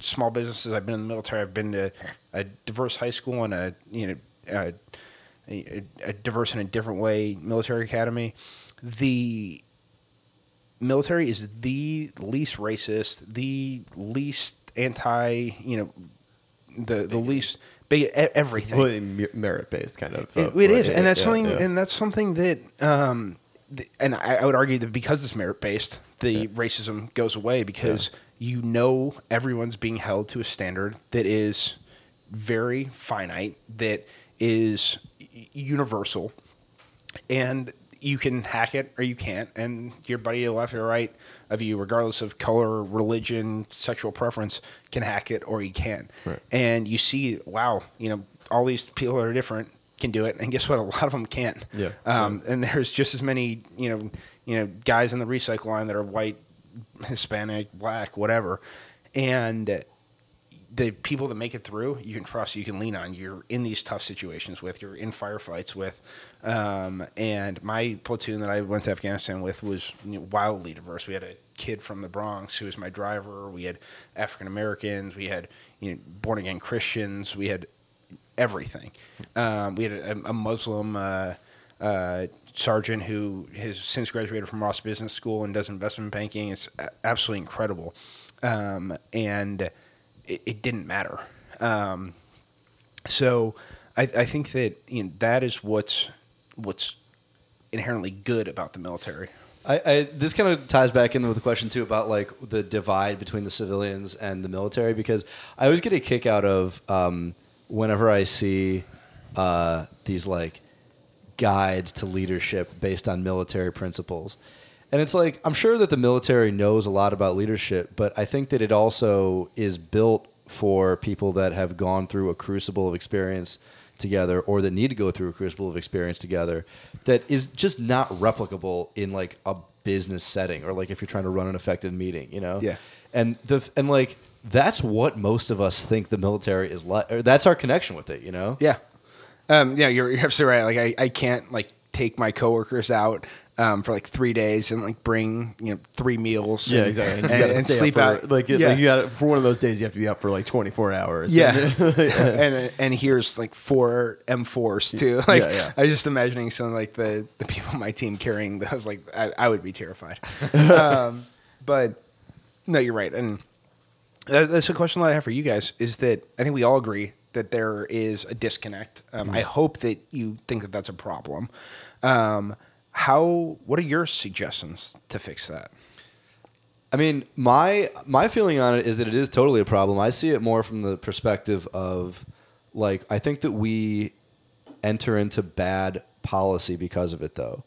small businesses. I've been in the military. I've been to a diverse high school and a you know a, a, a diverse in a different way military academy. The military is the least racist, the least anti. You know, the the least big everything. Really merit based kind of. It, uh, it is, and that's yeah, something, yeah. and that's something that, um, and I, I would argue that because it's merit based, the racism goes away because you know everyone's being held to a standard that is very finite, that is universal, and you can hack it or you can't, and your buddy to the left or right of you, regardless of color, religion, sexual preference, can hack it or you can't. Right. And you see, wow, you know, all these people are different can do it, and guess what? A lot of them can't. Yeah. Um, And there's just as many, you know, you know, guys in the recycle line that are white, Hispanic, black, whatever, and the people that make it through, you can trust, you can lean on. You're in these tough situations with, you're in firefights with. Um, and my platoon that I went to Afghanistan with was you know, wildly diverse. We had a kid from the Bronx who was my driver. We had African Americans. We had you know, born again Christians. We had everything. Um, we had a, a Muslim uh, uh, sergeant who has since graduated from Ross Business School and does investment banking. It's absolutely incredible. Um, and it, it didn't matter. Um, so I, I think that you know, that is what's what's inherently good about the military. I, I this kind of ties back in with the question too about like the divide between the civilians and the military because I always get a kick out of um, whenever I see uh, these like guides to leadership based on military principles. And it's like I'm sure that the military knows a lot about leadership, but I think that it also is built for people that have gone through a crucible of experience together or that need to go through a crucible of experience together that is just not replicable in like a business setting or like if you're trying to run an effective meeting, you know? Yeah. And the and like that's what most of us think the military is like. That's our connection with it, you know? Yeah. Um, yeah, you're, you're absolutely right. Like I, I can't like take my coworkers out um, for like three days and like bring you know three meals. Yeah, and, exactly. And, and stay sleep for, out. Like, yeah. like you got for one of those days, you have to be up for like 24 hours. yeah, and and here's like four M4s too. Like Yeah, yeah. I was just imagining some like the the people on my team carrying those. Like I, I would be terrified. um, but no, you're right, and that, that's a question that I have for you guys. Is that I think we all agree that there is a disconnect. Um, I hope that you think that that's a problem. Um, how? What are your suggestions to fix that? I mean, my my feeling on it is that it is totally a problem. I see it more from the perspective of like I think that we enter into bad policy because of it though.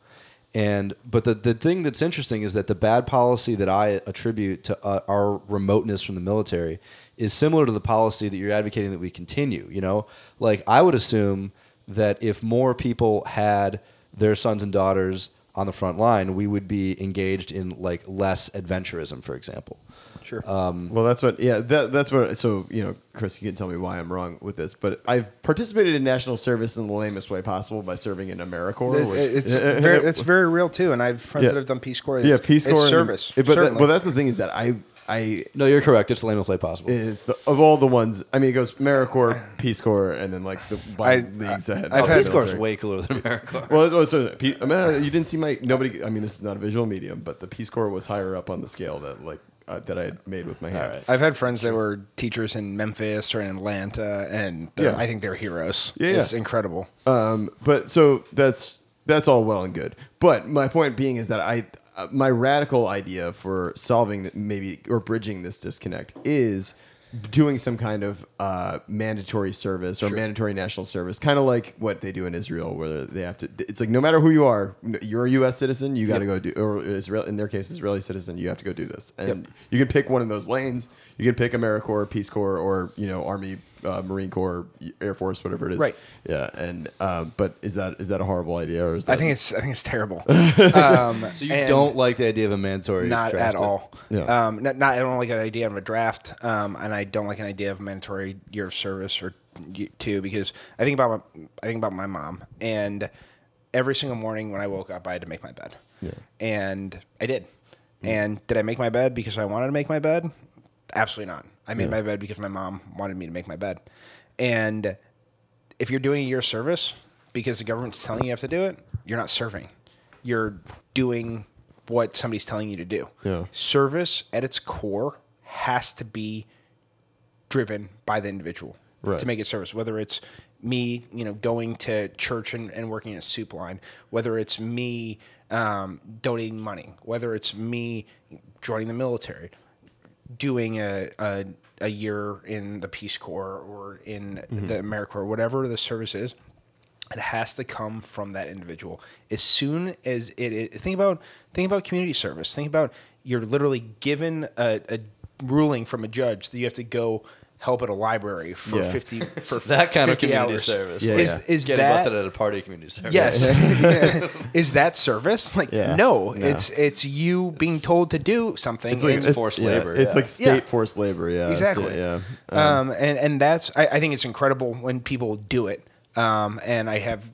And but the the thing that's interesting is that the bad policy that I attribute to uh, our remoteness from the military is similar to the policy that you're advocating that we continue, you know? Like I would assume that if more people had their sons and daughters on the front line, we would be engaged in like less adventurism, for example. Sure. Um, well, that's what. Yeah, that, that's what. So you know, Chris, you can tell me why I'm wrong with this, but I've participated in national service in the lamest way possible by serving in AmeriCorps. It- which- it's very, it's very real too, and I have friends Yeah. that have done Peace Corps. yeah, Peace Corps it's and- service. But that, well, that's the thing is that I I No, you're correct. It's the lame play possible. it's the of all the ones. I mean, it goes AmeriCorps, Peace Corps, and then like the by I- leagues ahead. I've oh, had- Peace Corps is military. way cooler than AmeriCorps. Well, it was, so, Pe- I mean, you didn't see my nobody. I mean, this is not a visual medium, but the Peace Corps was higher up on the scale that like uh, that I had made with my hand. right. I've had friends that were teachers in Memphis or in Atlanta, and they're- Yeah. I think they're heroes. Yeah, yeah. it's incredible. Um, but so that's that's all well and good. But my point being is that I uh, my radical idea for solving that maybe or bridging this disconnect is doing some kind of uh, mandatory service or mandatory national service, kind of like what they do in Israel, where they have to. It's like no matter who you are, you're a U.S. citizen, you got to go do, or Israel in their case, Israeli citizen, you have to go do this, and you can pick one of those lanes. You can pick AmeriCorps, Peace Corps, or you know Army, uh, Marine Corps, Air Force, whatever it is. Right. Yeah, and um, but is that is that a horrible idea or is that I think it's I think it's terrible. um, So you don't like the idea of a mandatory not draft? at all. Yeah. Um, not, not I don't like an idea of a draft, um, and I don't like an idea of a mandatory year of service or two because I think about my, I think about my mom and every single morning when I woke up I had to make my bed. Yeah. And I did. And did I make my bed because I wanted to make my bed? Absolutely not. I made my bed because my mom wanted me to make my bed. And if you're doing a year service because the government's telling you you have to do it, you're not serving. You're doing what somebody's telling you to do. Yeah. Service at its core has to be driven by the individual Right. to make it service. Whether it's me, you know, going to church and, and working a soup line, whether it's me um, donating money, whether it's me joining the military, doing a, a, a year in the Peace Corps or in the mm-hmm. AmeriCorps, whatever the service is, it has to come from that individual. As soon as it, it think about think about community service. Think about you're literally given a, a ruling from a judge that you have to go help at a library for Yeah. fifty for That kind of 50 community hours. service. Yeah, like Is is getting that busted at a party community service. Yes. is that service? Like Yeah. no, No. it's it's you being told to do something. It's like and- it's forced yeah, labor, It's yeah. like state Yeah. forced labor. Yeah, it's- exactly. Yeah. Um, and and that's I, I think it's incredible when people do it. Um, and I have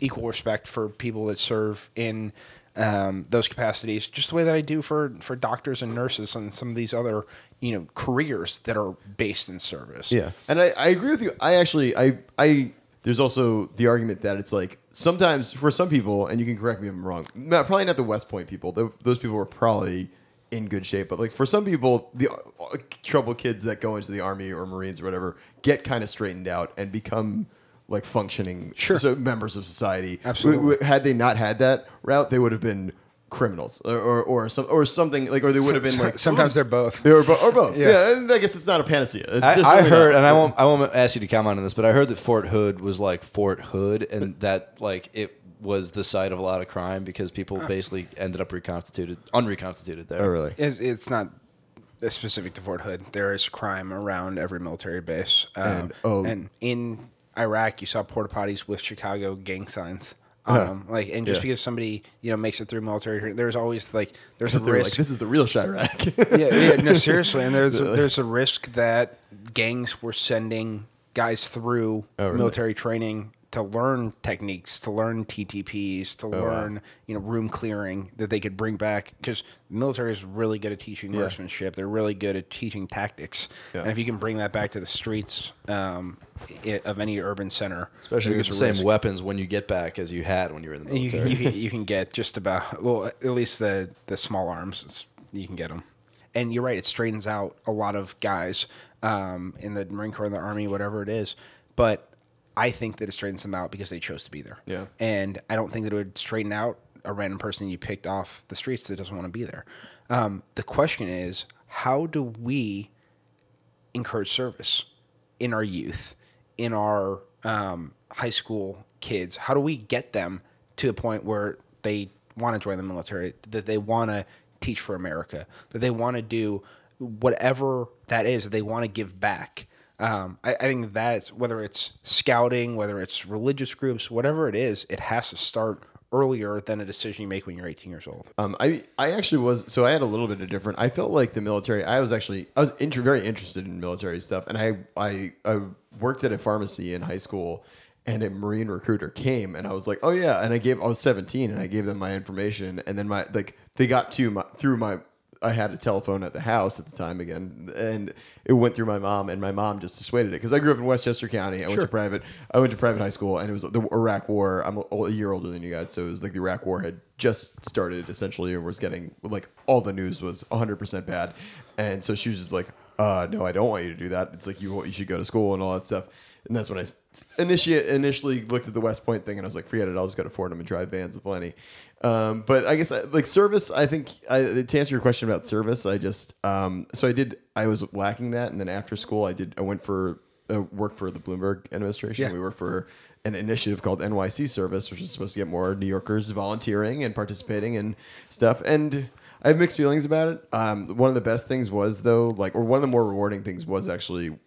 equal respect for people that serve in um, those capacities, just the way that I do for for doctors and nurses and some of these other you know careers that are based in service. Yeah, and I, I agree with you. I actually, I, I, there's also the argument that it's like sometimes for some people, and you can correct me if I'm wrong. Not, probably not the West Point people. Tho- those people were probably in good shape, but like for some people, the uh, troubled kids that go into the army or Marines or whatever get kind of straightened out and become like functioning Sure. so members of society. Absolutely. W- w- Had they not had that route, they would have been criminals or or, or some or something like or they would have been like sometimes they're both. they were bo- or both. Yeah. Yeah. I guess it's not a panacea. It's I, just I really heard, not. and I won't, I won't ask you to comment on this, but I heard that Fort Hood was like Fort Hood, and that like it was the site of a lot of crime because people basically ended up reconstituted, unreconstituted there. Oh, really? It, it's not specific to Fort Hood. There is crime around every military base. Um, And, oh. and in Iraq, you saw porta potties with Chicago gang signs. on Huh. 'em. Like, and just Yeah. because somebody you know makes it through military, there's always like there's a Because they were like, risk. this is the real Chiraq. yeah, yeah, no, seriously. And there's a, there's a risk that gangs were sending guys through Oh, really? military training to learn techniques, to learn TTPs, to Oh, wow. learn you know room clearing that they could bring back because the military is really good at teaching Yeah. marksmanship. They're really good at teaching tactics, Yeah. and if you can bring that back to the streets um, i of any urban center, Especially with the same risk. weapons when you get back as you had when you were in the military. you, can- you can get just about well at least the the small arms you can get them and you're right it straightens out a lot of guys um, in the marine corps in the army whatever it is but i think that it straightens them out because they chose to be there Yeah. and i don't think that it would straighten out a random person you picked off the streets that doesn't want to be there. Um, the question is, how do we encourage service in our youth, in our um, high school kids? How do we get them to a point where they want to join the military, that they want to teach for America, that they want to do whatever that is, that they want to give back? Um, I, I think that's whether it's scouting, whether it's religious groups, whatever it is, it has to start earlier than a decision you make when you're 18 years old. Um, I I actually was so I had a little bit of different. I felt like the military. I was actually I was inter, very interested in military stuff, and I I I worked at a pharmacy in high school, and a Marine recruiter came, and I was like, oh yeah, and I gave I was 17, and I gave them my information, and then my like they got to my through my. I had a telephone at the house at the time again, and it went through my mom, and my mom just dissuaded it because I grew up in Westchester County. I went to private. I went to private high school, and it was the Iraq War. I'm a, a year older than you guys, so it was like the Iraq War had just started essentially, and was getting like all the news was 100 percent bad, and so she was just like, uh, "No, I don't want you to do that. It's like you you should go to school and all that stuff." And that's when I initially initially looked at the West Point thing, and I was like, "Forget it. I'll just go to Fordham and drive vans with Lenny." Um, but I guess uh, like service, I think I, to answer your question about service, I just um, so I did. I was lacking that, and then after school, I did. I went for uh, work for the Bloomberg administration. Yeah. We worked for an initiative called NYC Service, which is supposed to get more New Yorkers volunteering and participating and stuff. And I have mixed feelings about it. Um, one of the best things was though, like, or one of the more rewarding things was actually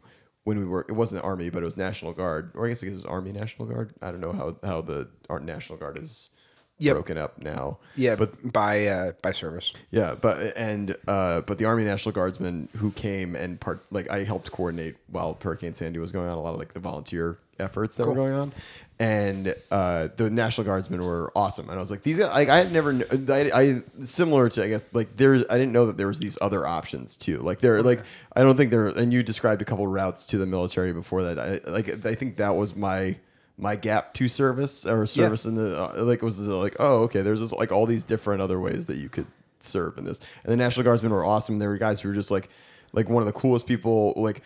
when we were. It wasn't Army, but it was National Guard, or I guess it was Army National Guard. I don't know how how the our National Guard is Yep. broken up now. Yeah, but by uh, by service. yeah, but and uh, but the Army National Guardsmen who came and part like I helped coordinate while Hurricane Sandy was going on a lot of like the volunteer efforts that were going on, and uh, the National Guardsmen were awesome. And I was like, these guys, like I had never, kn- I, I similar to I guess like there's I didn't know that there was these other options too. Like there, like I don't think there. And you described a couple routes to the military before that. I like I think that was my my gap to service or service in the uh, like was like oh okay there's just like all these different other ways that you could serve in this and the national guardsmen were awesome they were guys who were just like like one of the coolest people like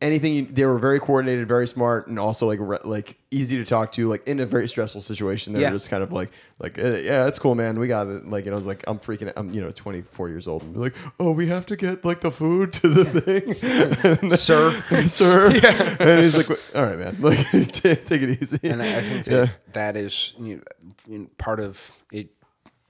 anything you, they were very coordinated very smart and also like re- like easy to talk to like in a very stressful situation. They Yeah. were just kind of like like eh, yeah that's cool man. We got it. Like and I was like I'm freaking I'm you know 24 years old. And be like oh we have to get like the food to the thing. Sir. sir. And he's like all right man. Like take, take it easy. And I I think that Yeah. that is you know, part of it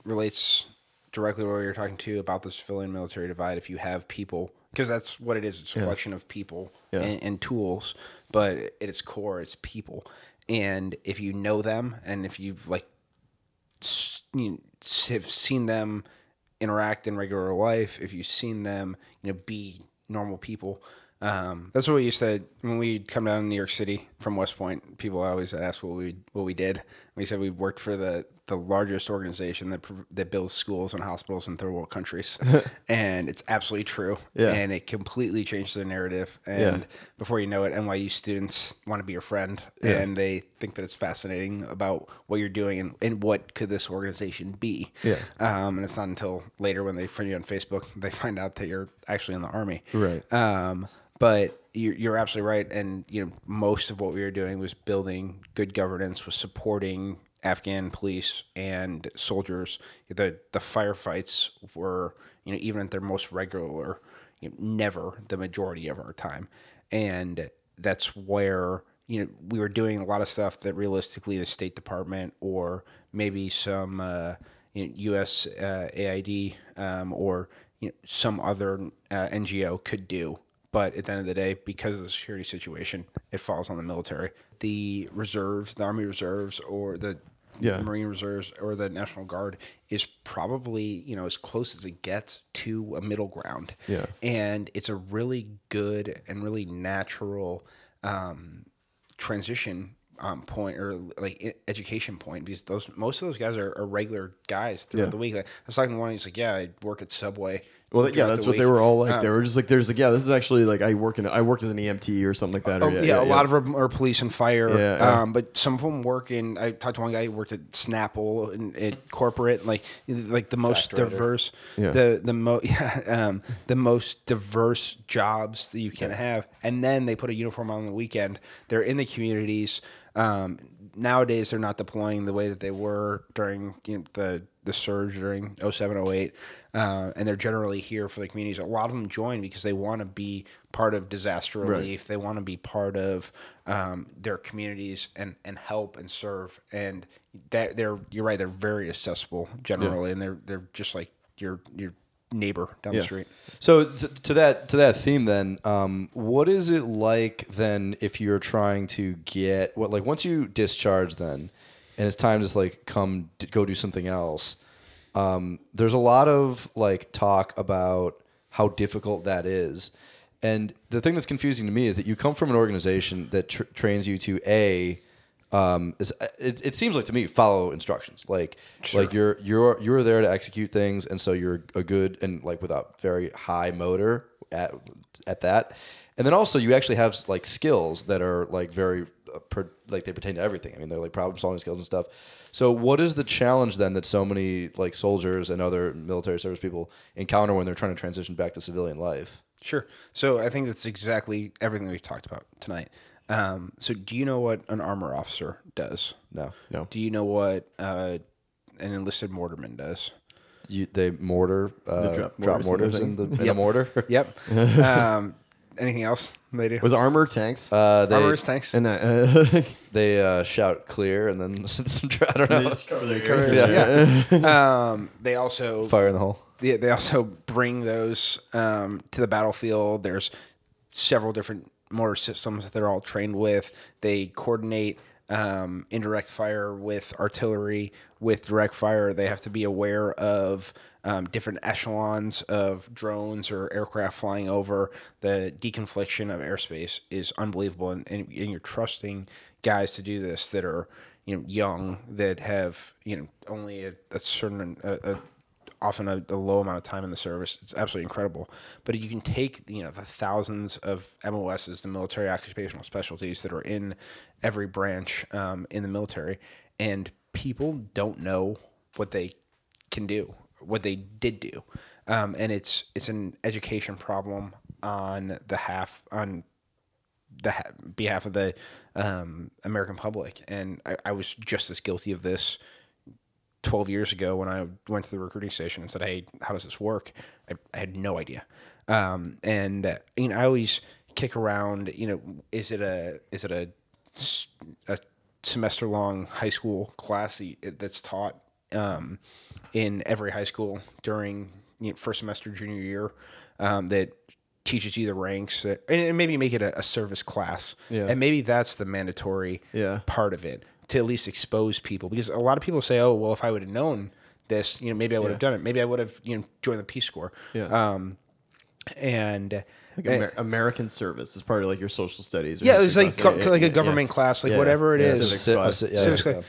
relates directly to what you're talking to about the civilian military divide. If you have people, because that's what it is, it's a collection of people Yeah. and, and tools, but at its core, it's people. And if you know them, and if you've like you have seen them interact in regular life, if you've seen them, you know, be normal people. Um, that's what we used to when we'd come down to New York City from West Point. People always ask what we what we did. We said we've worked for the the largest organization that that builds schools and hospitals in third world countries, and it's absolutely true. Yeah. and it completely changed the narrative. And Yeah. before you know it, NYU students want to be your friend, Yeah. and they think that it's fascinating about what you're doing and, and what could this organization be. Yeah. Um, and it's not until later when they friend you on Facebook they find out that you're actually in the army. Right. Um, but you're, you're absolutely right. And you know, most of what we were doing was building good governance, was supporting Afghan police and soldiers. The the firefights were, you know, even at their most regular, you know, never the majority of our time, and that's where you know we were doing a lot of stuff that realistically the State Department or maybe some uh, you know, U.S. Uh, AID um, or you know, some other uh, NGO could do. But at the end of the day, because of the security situation, it falls on the military. The reserves, the Army reserves, or the Yeah. Marine reserves, or the National Guard is probably you know as close as it gets to a middle ground. Yeah. and it's a really good and really natural um, transition um, point or like education point because those most of those guys are, are regular guys throughout Yeah. the week. Like, I was talking to one, he's like, "Yeah, I work at Subway." Well, yeah, that's what they were all like. they were just like, "There's like, yeah, this is actually like I work in, I worked as an EMT or something like that." Or, Oh, yeah, a lot of them are police and fire. Yeah, yeah. Um, but some of them work in. I talked to one guy who worked at Snapple and at corporate, like like the most Factorator. diverse, Yeah. the the mo yeah, um, the most diverse jobs that you can have. And then they put a uniform on the weekend. They're in the communities. Um, nowadays they're not deploying the way that they were during you know, the the surge during 07, 08, uh, and they're generally here for the communities. A lot of them join because they want to be part of disaster relief. They want to be part of um, their communities and, and help and serve. And that they're you're right. They're very accessible generally, and they're they're just like your your neighbor down the street. So to, to that to that theme, then, um, what is it like then if you're trying to get what like once you discharge then, and it's time to just like come d- go do something else. Um, there's a lot of like talk about how difficult that is, and the thing that's confusing to me is that you come from an organization that tr- trains you to a um, is, it, it seems like to me follow instructions. Like like you're you're you're there to execute things and so you're a good and like without very high motor at at that. And then also you actually have like skills that are like very per, like they pertain to everything i mean they're like problem solving skills and stuff so what is the challenge then that so many like soldiers and other military service people encounter when they're trying to transition back to civilian life Sure. So I think that's exactly everything we've talked about tonight. Um, so do you know what an armor officer does? no No. Do you know what uh, an enlisted mortarman does? you they mortar uh, drop drop, mortars mortars in, the, in a mortar Yep. um, anything else they do? Was armor tanks? uh, they Armor is tanks. and uh, they uh, shout clear and then I don't know cover their ears. yeah. um, they also fire in the hole. they, they also bring those um, to the battlefield. There's several different mortar systems that they're all trained with. They coordinate um, indirect fire with artillery, with direct fire. They have to be aware of um, different echelons of drones or aircraft flying over. The deconfliction of airspace is unbelievable, and, and, and you're trusting guys to do this that are you know young that have you know only a, a certain a, a often a, a low amount of time in the service. It's absolutely incredible. But you can take you know the thousands of MOSs, the military occupational specialties that are in every branch um, in the military, and people don't know what they can do, what they did do, um, and it's it's an education problem on the half on the ha- behalf of the um, American public, and I, I was just as guilty of this 12 years ago when I went to the recruiting station and said, Hey, how does this work? I, I had no idea. Um, and, uh, you know, I always kick around, you know, is it a, is it a, a semester long high school class that's taught, um, in every high school during you know, first semester junior year, um, that teaches you the ranks that, and, and maybe make it a, a service class. Yeah. And maybe that's the mandatory Yeah. part of it to at least expose people because a lot of people say, "Oh, well, if I would have known this, you know, maybe I would have Yeah. done it. Maybe I would have, you know, joined the Peace Corps." Yeah. Um, and like Amer- American service is part of like your social studies. or yeah, it was like class. co- Yeah, like yeah, a government yeah. class, like Yeah. whatever it Yeah, is. civics Civic class. class, yeah, Civics yeah. class.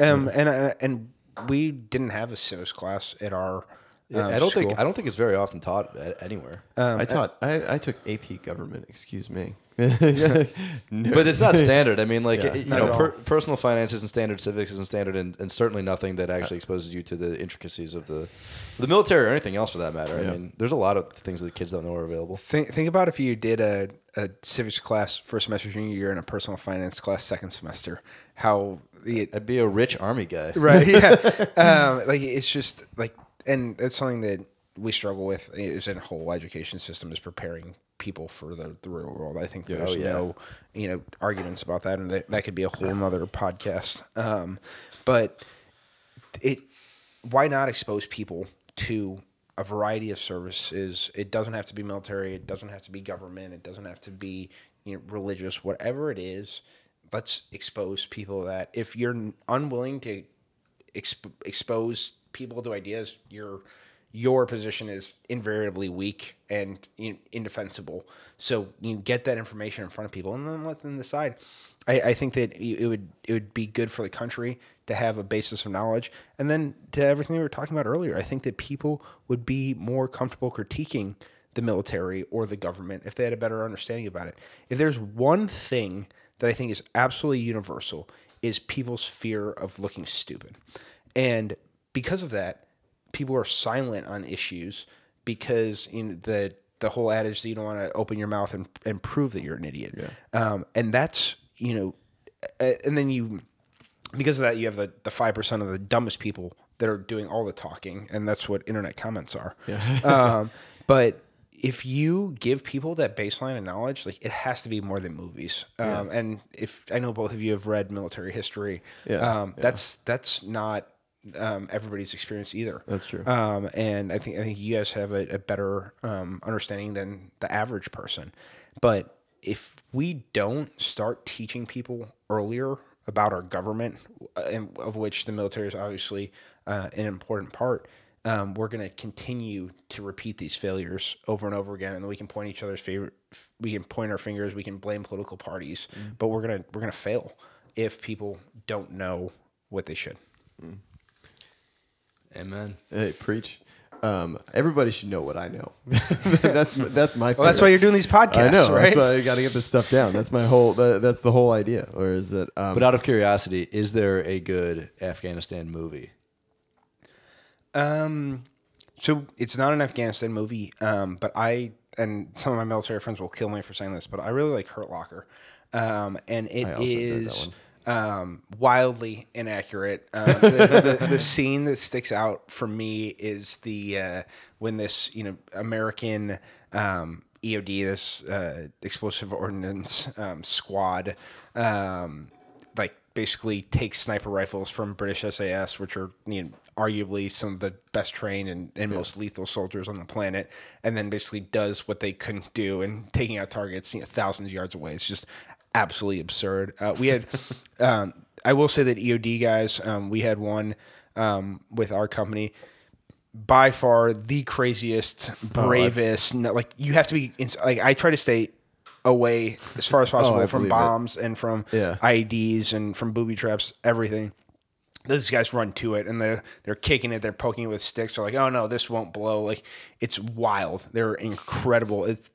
Yeah, um, and uh, and we didn't have a civics class at our. Yeah, um, I don't school. think I don't think it's very often taught a- anywhere. Um, I taught. I, I took AP government. Excuse me. but it's not standard. I mean, like Yeah, you know, per, personal finance isn't standard, civics isn't standard, and, and certainly nothing that actually exposes you to the intricacies of the the military or anything else for that matter. Yeah. I mean, there's a lot of things that the kids don't know are available. Think think about if you did a, a civics class first semester junior year and a personal finance class second semester. How I'd be a rich army guy. right yeah um, like it's just like and that's something that we struggle with is in whole education system is preparing people for the, the real world i think there's Oh, yeah. no you know arguments about that and that, that could be a whole nother podcast um, but it why not expose people to a variety of services it doesn't have to be military it doesn't have to be government it doesn't have to be you know religious whatever it is let's expose people that if you're unwilling to exp- expose people to ideas your your position is invariably weak and indefensible. So you get that information in front of people and then let them decide. I, I think that it would it would be good for the country to have a basis of knowledge. And then to everything we were talking about earlier i think that people would be more comfortable critiquing the military or the government if they had a better understanding about it. If there's one thing that i think is absolutely universal is people's fear of looking stupid and because of that people are silent on issues because you know, the the whole adage that you don't want to open your mouth and, and prove that you're an idiot. Um, and that's you know, and then you because of that, you have the the five percent of the dumbest people that are doing all the talking, and that's what internet comments are. um, but if you give people that baseline of knowledge, like it has to be more than movies. Um, And if I know both of you have read military history, Yeah, um, that's that's not um, everybody's experience either. That's true. Um, and I think I think you guys have a, a better um, understanding than the average person. But if we don't start teaching people earlier about our government, uh, and of which the military is obviously uh, an important part, um, we're going to continue to repeat these failures over and over again, and we can point each other's favorite. We can point our fingers. We can blame political parties, but we're gonna we're gonna fail if people don't know what they should. Amen. Hey, preach. Um, everybody should know what I know. that's that's my. Well, that's why you're doing these podcasts, I know. right? That's why I got to get this stuff down. That's my whole. That, that's the whole idea. Or is it? Um, But out of curiosity, is there a good Afghanistan movie? Um, so it's not an Afghanistan movie. Um, but I and some of my military friends will kill me for saying this, but I really like Hurt Locker. Um, and it I also did that is um, wildly inaccurate. Um, the, the, the scene that sticks out for me is the uh, when this you know American um, EOD, this uh, explosive ordnance um, squad, um, like basically takes sniper rifles from British SAS, which are you know, arguably some of the best trained and, and most lethal soldiers on the planet, and then basically does what they couldn't do and taking out targets you know, thousands of yards away. It's just absolutely absurd. Uh, we had, um, I will say that EOD guys, um, we had one um, with our company. By far the craziest, bravest. no, like you have to be. Like I try to stay away as far as possible I from believe it. bombs and from Yeah. IEDs and from booby traps, everything. Those guys run to it and they're they're kicking it, they're poking it with sticks. They're like, oh no, this won't blow. Like it's wild. They're incredible. It's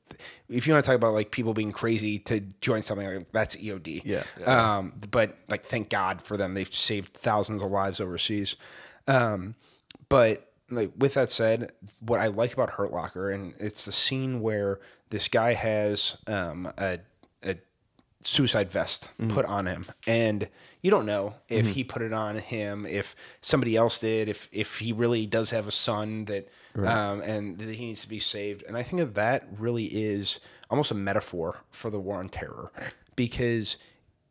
if you want to talk about like people being crazy to join something like that's EOD. Yeah. Um, but like thank God for them. They've saved thousands of lives overseas. Um, but like with that said, what I like about Hurt Locker and it's the scene where this guy has um, a a suicide vest put on him. And you don't know if he put it on him if somebody else did if if he really does have a son that um, and that he needs to be saved. And i think that that really is almost a metaphor for the war on terror because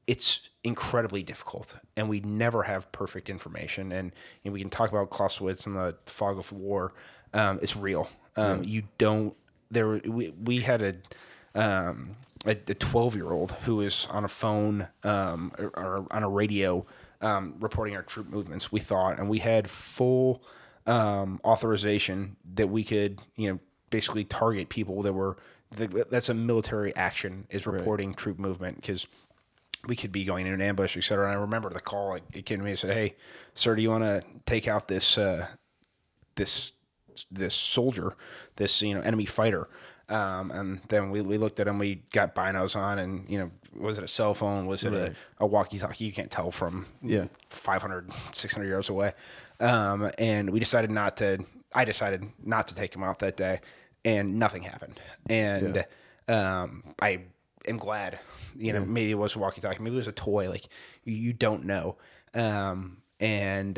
it's incredibly difficult and we never have perfect information. And you know, we can talk about clausewitz and the fog of war. Um, it's real. Um, you don't there we, we had a um, a 12 year old who was on a phone um, or, or on a radio um, reporting our troop movements we thought and we had full um, authorization that we could you know basically target people that were that's a military action is reporting troop movement because we could be going in an ambush, et cetera. And I remember the call. It, it came to me and said, "Hey, sir, do you want to take out this uh, this this soldier, this you know enemy fighter?" Um, and then we, we looked at him. We got binos on, and you know, was it a cell phone? Was it a, a walkie-talkie? You can't tell from Yeah. 500, 600 yards away. Um, and we decided not to. I decided not to take him out that day, and nothing happened. And um, I am glad. You know, maybe it was a walkie-talkie, maybe it was a toy. Like you, you don't know. Um, and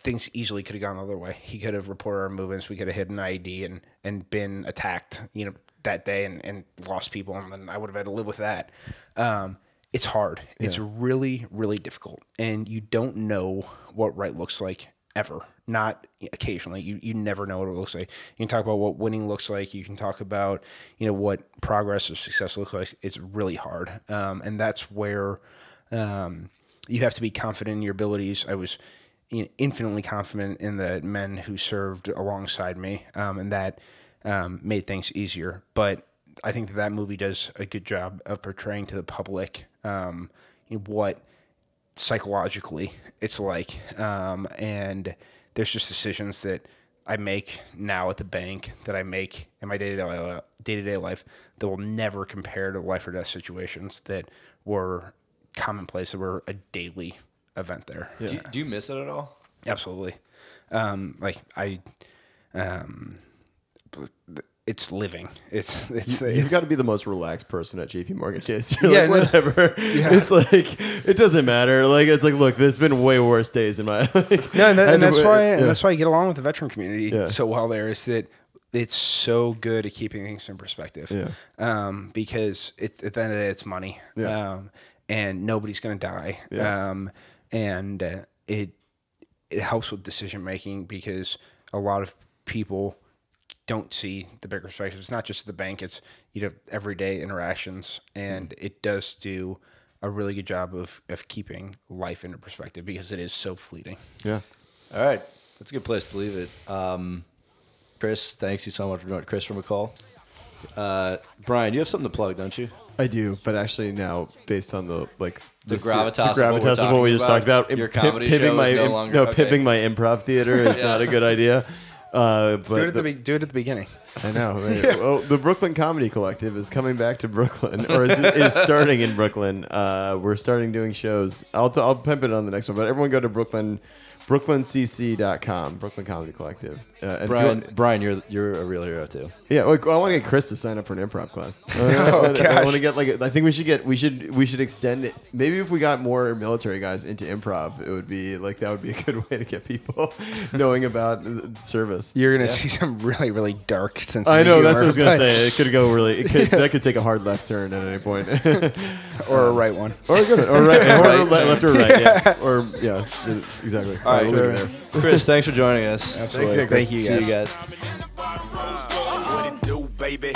things easily could have gone the other way. He could have reported our movements. We could have hit an IED and and been attacked. You know, that day and, and lost people, and then I would have had to live with that. Um, it's hard. It's really, really difficult, and you don't know what right looks like ever. Not occasionally. You you never know what it looks like. You can talk about what winning looks like. You can talk about you know what progress or success looks like. It's really hard, um, and that's where um, you have to be confident in your abilities. I was you know, infinitely confident in the men who served alongside me, um, and that um, made things easier. But I think that that movie does a good job of portraying to the public um, what psychologically it's like, um, and there's just decisions that I make now at the bank that I make in my day to day life that will never compare to life or death situations that were commonplace that were a daily event there. Do, you, do you miss it at all? Absolutely. Um, like I, um, it's living. It's it's, You've it's got to be the most relaxed person at JP Morgan Chase. You're Yeah, like, no. whatever. It's like it doesn't matter. Like it's like, look, there's been way worse days in my life. no, and, that, and that's why yeah. and that's why I get along with the veteran community Yeah. so well. There is that it's so good at keeping things in perspective. Yeah. Um, because it's at the end of the day, it's money. Yeah. Um, and nobody's gonna die. Yeah. Um, and uh, it it helps with decision making because a lot of people don't see the bigger perspective. It's not just the bank; it's you know everyday interactions, and it does do a really good job of of keeping life into perspective because it is so fleeting. yeah. All right, that's a good place to leave it. Um, Chris, thanks you so much for joining. Chris from McCall. Uh, Brian, you have something to plug, don't you? I do, but actually now, based on the like The this- gravitas of the what we're gravitas of what we talking just talked about, about, your pimp- comedy pimping show my is no im- longer- no okay. pimping my improv theater is Yeah. not a good idea. Uh, but Do it at the, the- be- do it at the beginning. I know. Right? Well, the Brooklyn Comedy Collective is coming back to Brooklyn, or is, is starting in Brooklyn. Uh, we're starting doing shows. I'll, t- I'll pimp it on the next one, but everyone go to Brooklyn, brooklyncc.com, Brooklyn Comedy Collective. Uh, and if you Brian, Brian, you're you're a real hero too. yeah, like, I want to get Chris to sign up for an improv class. I, Oh, gosh. want to get like. I think we should get. We should. We should extend it. Maybe if we got more military guys into improv, it would be like that would be a good way to get people knowing about service. You're gonna see some really, really dark sense. I know that's what I was gonna say. It could go really. It could, That could take a hard left turn at any point, or a right one. or good, or right, or Right le- left or right, yeah, or yeah, exactly. All right, we'll leave there. Chris, thanks for joining us. Absolutely. Chris. Thank you, See you guys.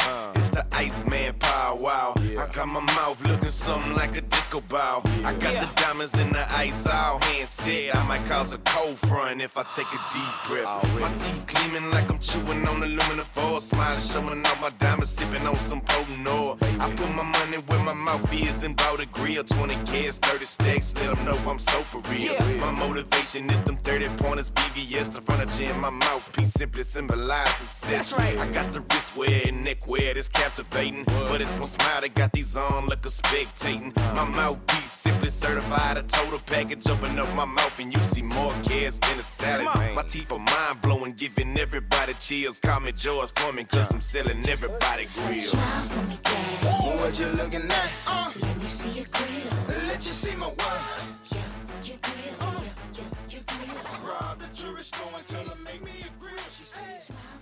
Uh. Guys. What it do, baby? It's the Iceman Paul Wall. I got my mouth looking something like a disco ball. I got the diamonds in the ice all hand said I might cause a cold front if I take a deep breath. My teeth gleaming like I'm chewing on aluminum foil. Smiling, showing off my diamonds, sipping on some potent oil. I put my money where my mouth is and bought a grill. 20 kids, 30 stacks, let them know I'm so for real. My motivation is them 30 pointers, VVS, the furniture in my mouthpiece simply symbolize success. right I got the wrist wear and neck this that's captivating. But it's my smile that got these on like a spectating. My mouthpiece simply certified a total package. Open up my mouth and you see more kids than a salad. My teeth are mind blowing, giving everybody chills. Call me George Foreman, cause I'm selling everybody grills. Smile for me. What you looking at? Uh, Let me see your grill. Let you see my work. Yeah, your grill. Uh, yeah, your grill. Rob the jewelry store and tell her make me a grill. She said, smile.